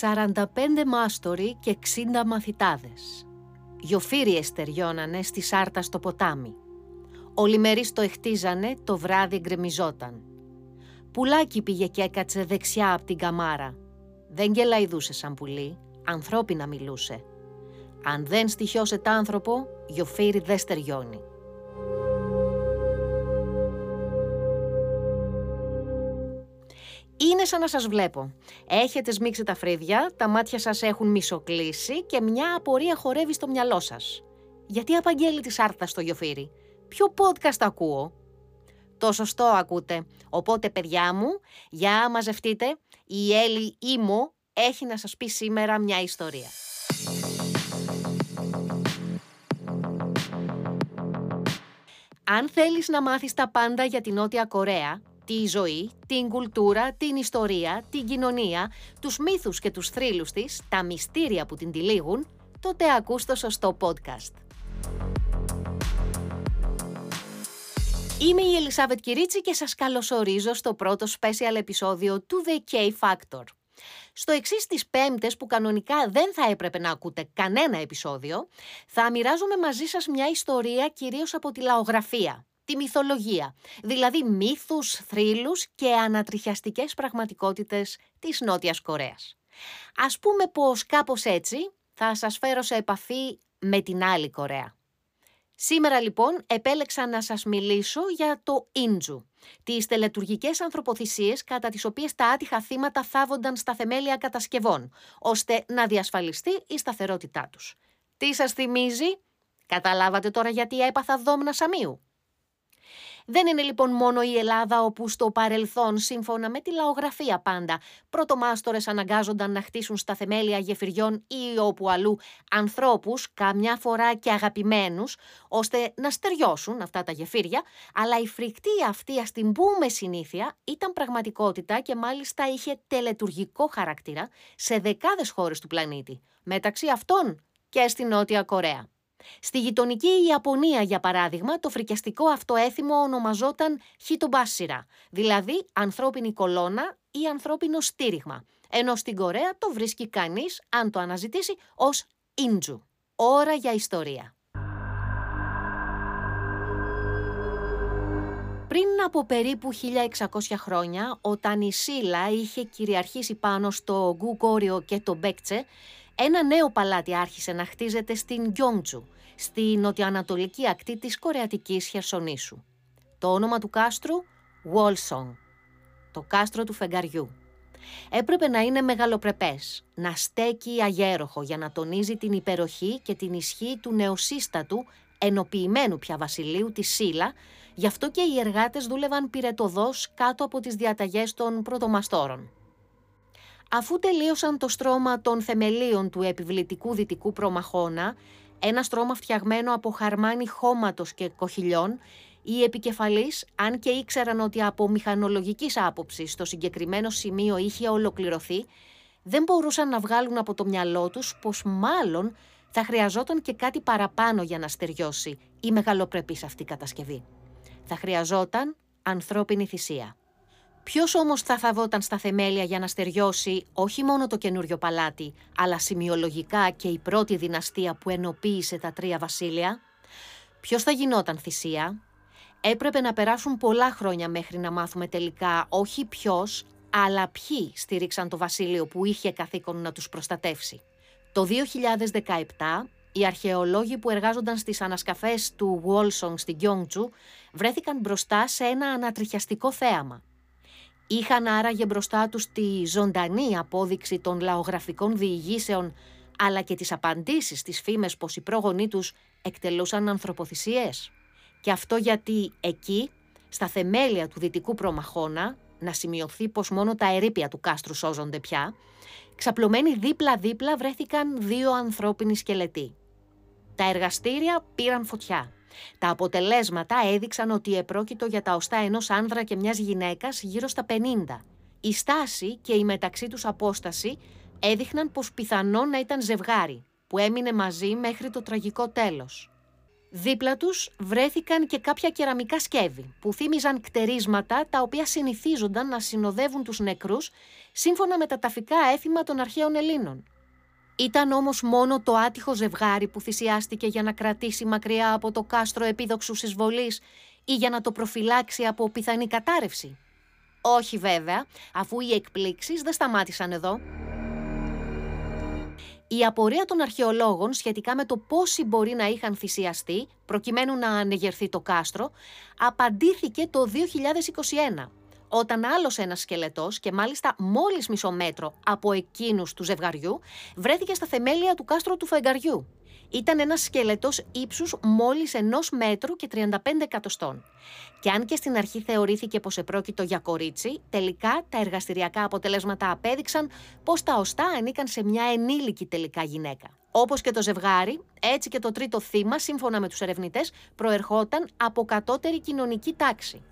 45 μάστοροι και 60 μαθητάδες. Γιοφύριες στεριώνανε στη σάρτα στο ποτάμι. Ολιμερείς το εχτίζανε, το βράδυ γκρεμιζόταν. Πουλάκι πήγε και έκατσε δεξιά από την καμάρα. Δεν γελαϊδούσε σαν πουλί, ανθρώπινα μιλούσε. Αν δεν στοιχιώσε τ' άνθρωπο, γιοφύρι δεν στεριώνει. Είναι σαν να σας βλέπω. Έχετε σμίξει τα φρύδια, τα μάτια σας έχουν μισοκλήσει και μια απορία χορεύει στο μυαλό σας. Γιατί απαγγέλει τη σάρτα στο γιοφύρι; Ποιο podcast ακούω; Το σωστό ακούτε. Οπότε παιδιά μου, για μαζευτείτε, η Έλλη Ήμο έχει να σας πει σήμερα μια ιστορία. Αν θέλεις να μάθεις τα πάντα για την Νότια Κορέα, τη ζωή, την κουλτούρα, την ιστορία, την κοινωνία, τους μύθους και τους θρύλους της, τα μυστήρια που την τυλίγουν, τότε ακούς το σωστό podcast. Είμαι η Ελισάβετ Κυρίτσι και σας καλωσορίζω στο πρώτο special επεισόδιο του The K Factor. Στο εξής τις Πέμπτες, που κανονικά δεν θα έπρεπε να ακούτε κανένα επεισόδιο, θα μοιράζομαι μαζί σας μια ιστορία κυρίως από τη λαογραφία τη μυθολογία, δηλαδή μύθους, θρύλους και ανατριχιαστικές πραγματικότητες της Νότιας Κορέας. Ας πούμε πως κάπως έτσι θα σας φέρω σε επαφή με την άλλη Κορέα. Σήμερα λοιπόν επέλεξα να σας μιλήσω για το Ίντζου, τις τελετουργικές ανθρωποθυσίες κατά τις οποίες τα άτυχα θύματα θάβονταν στα θεμέλια κατασκευών, ώστε να διασφαλιστεί η σταθερότητά τους. Τι σας θυμίζει; Καταλάβατε τώρα γιατί έπαθα δόμνα Σαμίου; Δεν είναι λοιπόν μόνο η Ελλάδα όπου στο παρελθόν, σύμφωνα με τη λαογραφία πάντα, πρωτομάστορες αναγκάζονταν να χτίσουν στα θεμέλια γεφυριών ή όπου αλλού ανθρώπους, καμιά φορά και αγαπημένους, ώστε να στεριώσουν αυτά τα γεφύρια, αλλά η φρικτή αυτή ας την πούμε συνήθεια ήταν πραγματικότητα και μάλιστα είχε τελετουργικό χαρακτήρα σε δεκάδες χώρες του πλανήτη, μεταξύ αυτών και στη Νότια Κορέα. Στη γειτονική Ιαπωνία, για παράδειγμα, το φρικιαστικό αυτό έθιμο ονομαζόταν χιτομπάσιρα, δηλαδή ανθρώπινη κολόνα ή ανθρώπινο στήριγμα, ενώ στην Κορέα το βρίσκει κανείς, αν το αναζητήσει, ως ίντζου. Ώρα για ιστορία. Πριν από περίπου 1600 χρόνια, όταν η Σίλα είχε κυριαρχήσει πάνω στο Γκουγκόριο και το Μπέκτσε, ένα νέο παλάτι άρχισε να χτίζεται στην Γκιόντζου, στη νοτιοανατολική ακτή της Κορεατικής Χερσονήσου. Το όνομα του κάστρου Wolsong, το κάστρο του φεγγαριού. Έπρεπε να είναι μεγαλοπρεπές, να στέκει αγέροχο για να τονίζει την υπεροχή και την ισχύ του νεοσύστατου, ενοποιημένου πια βασιλείου της Σίλα, γι' αυτό και οι εργάτες δούλευαν πυρετοδός κάτω από τις διαταγές των πρωτομαστόρων. Αφού τελείωσαν το στρώμα των θεμελίων του επιβλητικού δυτικού προμαχώνα, ένα στρώμα φτιαγμένο από χαρμάνι χώματος και κοχυλιών, οι επικεφαλείς, αν και ήξεραν ότι από μηχανολογικής άποψης το συγκεκριμένο σημείο είχε ολοκληρωθεί, δεν μπορούσαν να βγάλουν από το μυαλό τους πως μάλλον θα χρειαζόταν και κάτι παραπάνω για να στεριώσει η μεγαλοπρεπής αυτή κατασκευή. Θα χρειαζόταν ανθρώπινη θυσία. Ποιος όμως θα θαβόταν στα θεμέλια για να στεριώσει όχι μόνο το καινούριο παλάτι, αλλά σημειολογικά και η πρώτη δυναστεία που ενοποίησε τα τρία βασίλεια; Ποιος θα γινόταν θυσία; Έπρεπε να περάσουν πολλά χρόνια μέχρι να μάθουμε τελικά όχι ποιος, αλλά ποιοι στήριξαν το βασίλειο που είχε καθήκον να τους προστατεύσει. Το 2017 οι αρχαιολόγοι που εργάζονταν στις ανασκαφές του Wolsong στην Gyeongju βρέθηκαν μπροστά σε ένα ανατριχιαστικό θέαμα. Είχαν άραγε μπροστά τους τη ζωντανή απόδειξη των λαογραφικών διηγήσεων, αλλά και τις απαντήσεις στις φήμες πως οι πρόγονοί τους εκτελούσαν ανθρωποθυσίες. Και αυτό γιατί εκεί, στα θεμέλια του δυτικού προμαχώνα, να σημειωθεί πως μόνο τα ερήπια του κάστρου σώζονται πια, ξαπλωμένοι δίπλα-δίπλα βρέθηκαν δύο ανθρώπινοι σκελετοί. Τα εργαστήρια πήραν φωτιά. Τα αποτελέσματα έδειξαν ότι επρόκειτο για τα οστά ενός άνδρα και μιας γυναίκας γύρω στα 50. Η στάση και η μεταξύ τους απόσταση έδειχναν πως πιθανόν να ήταν ζευγάρι, που έμεινε μαζί μέχρι το τραγικό τέλος. Δίπλα τους βρέθηκαν και κάποια κεραμικά σκεύη που θύμιζαν κτερίσματα τα οποία συνηθίζονταν να συνοδεύουν τους νεκρούς σύμφωνα με τα ταφικά έθιμα των αρχαίων Ελλήνων. Ήταν όμως μόνο το άτυχο ζευγάρι που θυσιάστηκε για να κρατήσει μακριά από το κάστρο επίδοξους εισβολής ή για να το προφυλάξει από πιθανή κατάρρευση. Όχι βέβαια, αφού οι εκπλήξεις δεν σταμάτησαν εδώ. Η απορία των αρχαιολόγων σχετικά με το πόσοι μπορεί να είχαν θυσιαστεί προκειμένου να ανεγερθεί το κάστρο απαντήθηκε το 2021 όταν άλλος ένας σκελετός και μάλιστα μόλις μισό μέτρο από εκείνους του ζευγαριού βρέθηκε στα θεμέλια του κάστρου του φεγγαριού. Ήταν ένας σκελετός ύψους μόλις ενός μέτρου και 35 εκατοστών. Και αν και στην αρχή θεωρήθηκε πως επρόκειτο για κορίτσι, τελικά τα εργαστηριακά αποτελέσματα απέδειξαν πως τα οστά ανήκαν σε μια ενήλικη τελικά γυναίκα. Όπως και το ζευγάρι, έτσι και το τρίτο θύμα, σύμφωνα με τους ερευνητές, προερχόταν από κατώτερη κοινωνική τάξη.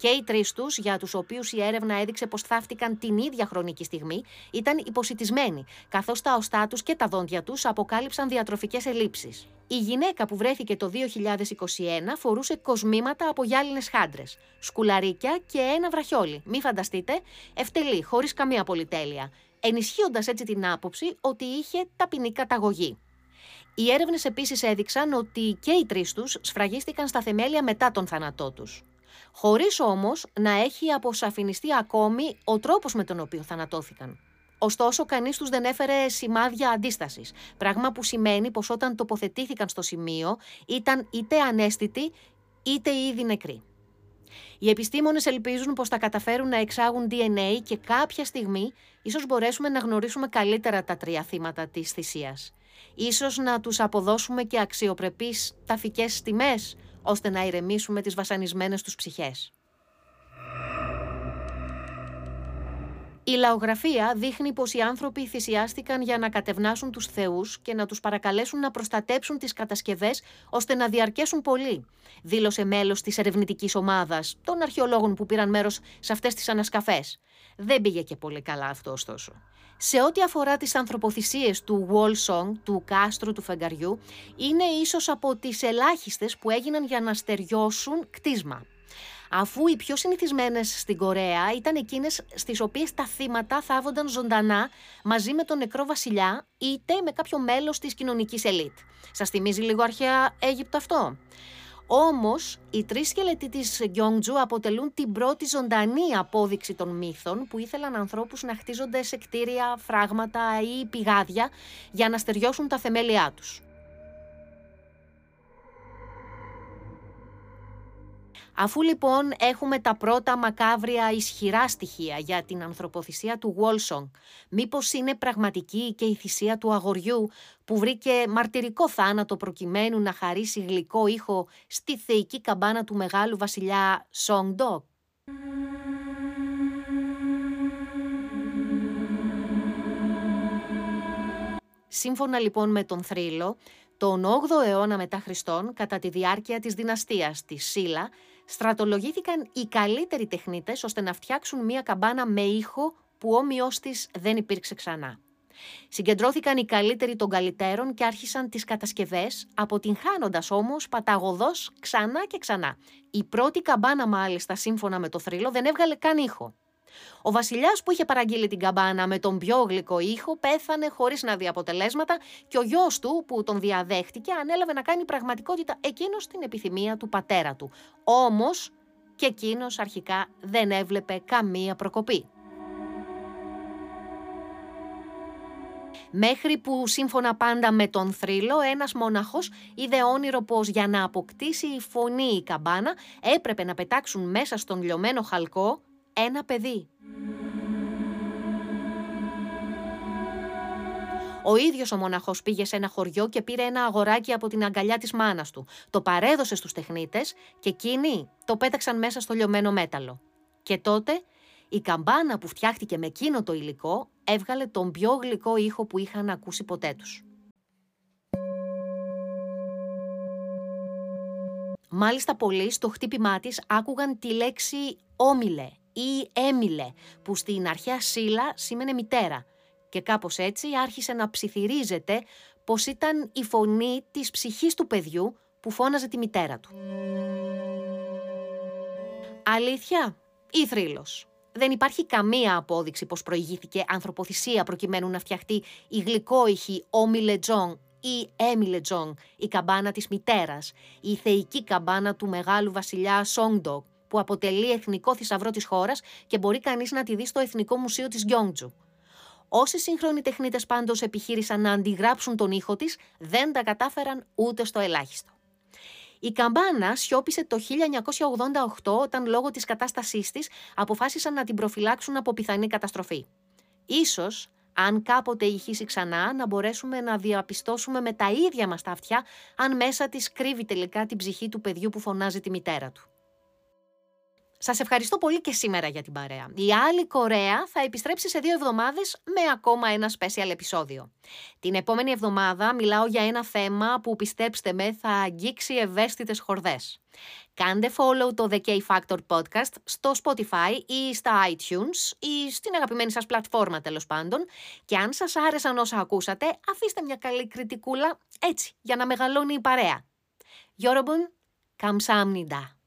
Και οι τρεις τους, για τους οποίους η έρευνα έδειξε πως θαύτηκαν την ίδια χρονική στιγμή, ήταν υποσυτισμένοι, καθώς τα οστά τους και τα δόντια τους αποκάλυψαν διατροφικές ελλείψεις. Η γυναίκα που βρέθηκε το 2021 φορούσε κοσμήματα από γυάλινες χάντρες, σκουλαρίκια και ένα βραχιόλι. Μη φανταστείτε, ευτελή, χωρίς καμία πολυτέλεια, ενισχύοντας έτσι την άποψη ότι είχε ταπεινή καταγωγή. Οι έρευνες επίσης έδειξαν ότι και οι τρεις τους σφραγίστηκαν στα θεμέλια μετά τον θάνατό τους χωρίς όμως να έχει αποσαφινιστεί ακόμη ο τρόπος με τον οποίο θανατώθηκαν. Ωστόσο, κανείς τους δεν έφερε σημάδια αντίστασης, πράγμα που σημαίνει πως όταν τοποθετήθηκαν στο σημείο ήταν είτε ανέστητοι είτε ήδη νεκροί. Οι επιστήμονες ελπίζουν πως θα καταφέρουν να εξάγουν DNA και κάποια στιγμή ίσως μπορέσουμε να γνωρίσουμε καλύτερα τα τρία θύματα της θυσίας. Ίσως να τους αποδώσουμε και αξιοπρεπείς ταφικές τιμές, ώστε να ηρεμήσουμε τις βασανισμένες τους ψυχές. Η λαογραφία δείχνει πως οι άνθρωποι θυσιάστηκαν για να κατευνάσουν τους θεούς και να τους παρακαλέσουν να προστατέψουν τις κατασκευές ώστε να διαρκέσουν πολύ, δήλωσε μέλος της ερευνητικής ομάδας των αρχαιολόγων που πήραν μέρος σε αυτές τις ανασκαφές. Δεν πήγε και πολύ καλά αυτό ωστόσο. Σε ό,τι αφορά τις ανθρωποθυσίες του Wall Song, του κάστρου του φεγγαριού, είναι ίσως από τις ελάχιστες που έγιναν για να στεριώσουν κτίσμα. Αφού οι πιο συνηθισμένες στην Κορέα ήταν εκείνες στις οποίες τα θύματα θάβονταν ζωντανά μαζί με τον νεκρό βασιλιά είτε με κάποιο μέλος της κοινωνικής ελίτ. Σας θυμίζει λίγο αρχαία Αίγυπτο αυτό; Όμως, οι τρεις σκελετοί της Γκιόντζου αποτελούν την πρώτη ζωντανή απόδειξη των μύθων που ήθελαν ανθρώπους να χτίζονται σε κτίρια, φράγματα ή πηγάδια για να στεριώσουν τα θεμέλια τους. Αφού λοιπόν έχουμε τα πρώτα μακάβρια ισχυρά στοιχεία για την ανθρωποθυσία του Βόλσονγκ, μήπως είναι πραγματική και η θυσία του αγοριού που βρήκε μαρτυρικό θάνατο προκειμένου να χαρίσει γλυκό ήχο στη θεϊκή καμπάνα του μεγάλου βασιλιά Σόγκ Σύμφωνα λοιπόν με τον Θρύλο, τον 8ο αιώνα μετά Χριστόν, κατά τη διάρκεια της δυναστείας της Σίλα, στρατολογήθηκαν οι καλύτεροι τεχνίτες ώστε να φτιάξουν μία καμπάνα με ήχο που όμοιός της δεν υπήρξε ξανά. Συγκεντρώθηκαν οι καλύτεροι των καλύτερων και άρχισαν τις κατασκευές, αποτυγχάνοντας όμως παταγωδός ξανά και ξανά. Η πρώτη καμπάνα μάλιστα σύμφωνα με το θρύλο δεν έβγαλε καν ήχο. Ο βασιλιάς που είχε παραγγείλει την καμπάνα με τον πιο γλυκό ήχο πέθανε χωρίς να δει αποτελέσματα και ο γιος του που τον διαδέχτηκε ανέλαβε να κάνει πραγματικότητα εκείνος την επιθυμία του πατέρα του. Όμως και εκείνος αρχικά δεν έβλεπε καμία προκοπή. Μέχρι που σύμφωνα πάντα με τον θρύλο ένας μοναχός είδε όνειρο πως για να αποκτήσει η φωνή η καμπάνα έπρεπε να πετάξουν μέσα στον λιωμένο χαλκό ένα παιδί. Ο ίδιος ο μοναχός πήγε σε ένα χωριό και πήρε ένα αγοράκι από την αγκαλιά της μάνας του. Το παρέδωσε στους τεχνίτες και εκείνοι το πέταξαν μέσα στο λιωμένο μέταλλο. Και τότε η καμπάνα που φτιάχτηκε με εκείνο το υλικό έβγαλε τον πιο γλυκό ήχο που είχαν ακούσει ποτέ τους. Μάλιστα πολλοί στο χτύπημά της άκουγαν τη λέξη «όμιλε» ή «έμιλε» που στην αρχαία Σίλλα σήμαινε μητέρα και κάπως έτσι άρχισε να ψιθυρίζεται πως ήταν η φωνή της ψυχής του παιδιού που φώναζε τη μητέρα του. Αλήθεια ή θρύλος; Δεν υπάρχει καμία απόδειξη πως προηγήθηκε ανθρωποθυσία προκειμένου να φτιαχτεί η γλυκόηχη Όμιλε Τζον ή Έμιλε Τζον, η καμπάνα της μητέρας, η θεϊκή καμπάνα του μεγάλου βασιλιά Σόγκντοκ, που αποτελεί εθνικό θησαυρό της χώρας και μπορεί κανείς να τη δει στο Εθνικό Μουσείο της Γιόντζου. Όσοι σύγχρονοι τεχνίτες πάντως επιχείρησαν να αντιγράψουν τον ήχο της, δεν τα κατάφεραν ούτε στο ελάχιστο. Η καμπάνα σιώπησε το 1988 όταν λόγω της κατάστασής της αποφάσισαν να την προφυλάξουν από πιθανή καταστροφή. Ίσως, αν κάποτε ηχήσει ξανά, να μπορέσουμε να διαπιστώσουμε με τα ίδια μας τα αυτιά αν μέσα της κρύβει τελικά την ψυχή του παιδιού που φωνάζει τη μητέρα του. Σας ευχαριστώ πολύ και σήμερα για την παρέα. Η άλλη Κορέα θα επιστρέψει σε δύο εβδομάδες με ακόμα ένα special επεισόδιο. Την επόμενη εβδομάδα μιλάω για ένα θέμα που πιστέψτε με θα αγγίξει ευαίσθητες χορδές. Κάντε follow το The K-Factor Podcast στο Spotify ή στα iTunes ή στην αγαπημένη σας πλατφόρμα τέλος πάντων και αν σας άρεσαν όσα ακούσατε αφήστε μια καλή κριτικούλα έτσι για να μεγαλώνει η παρέα. Γιώργον, καμσάμνιντα.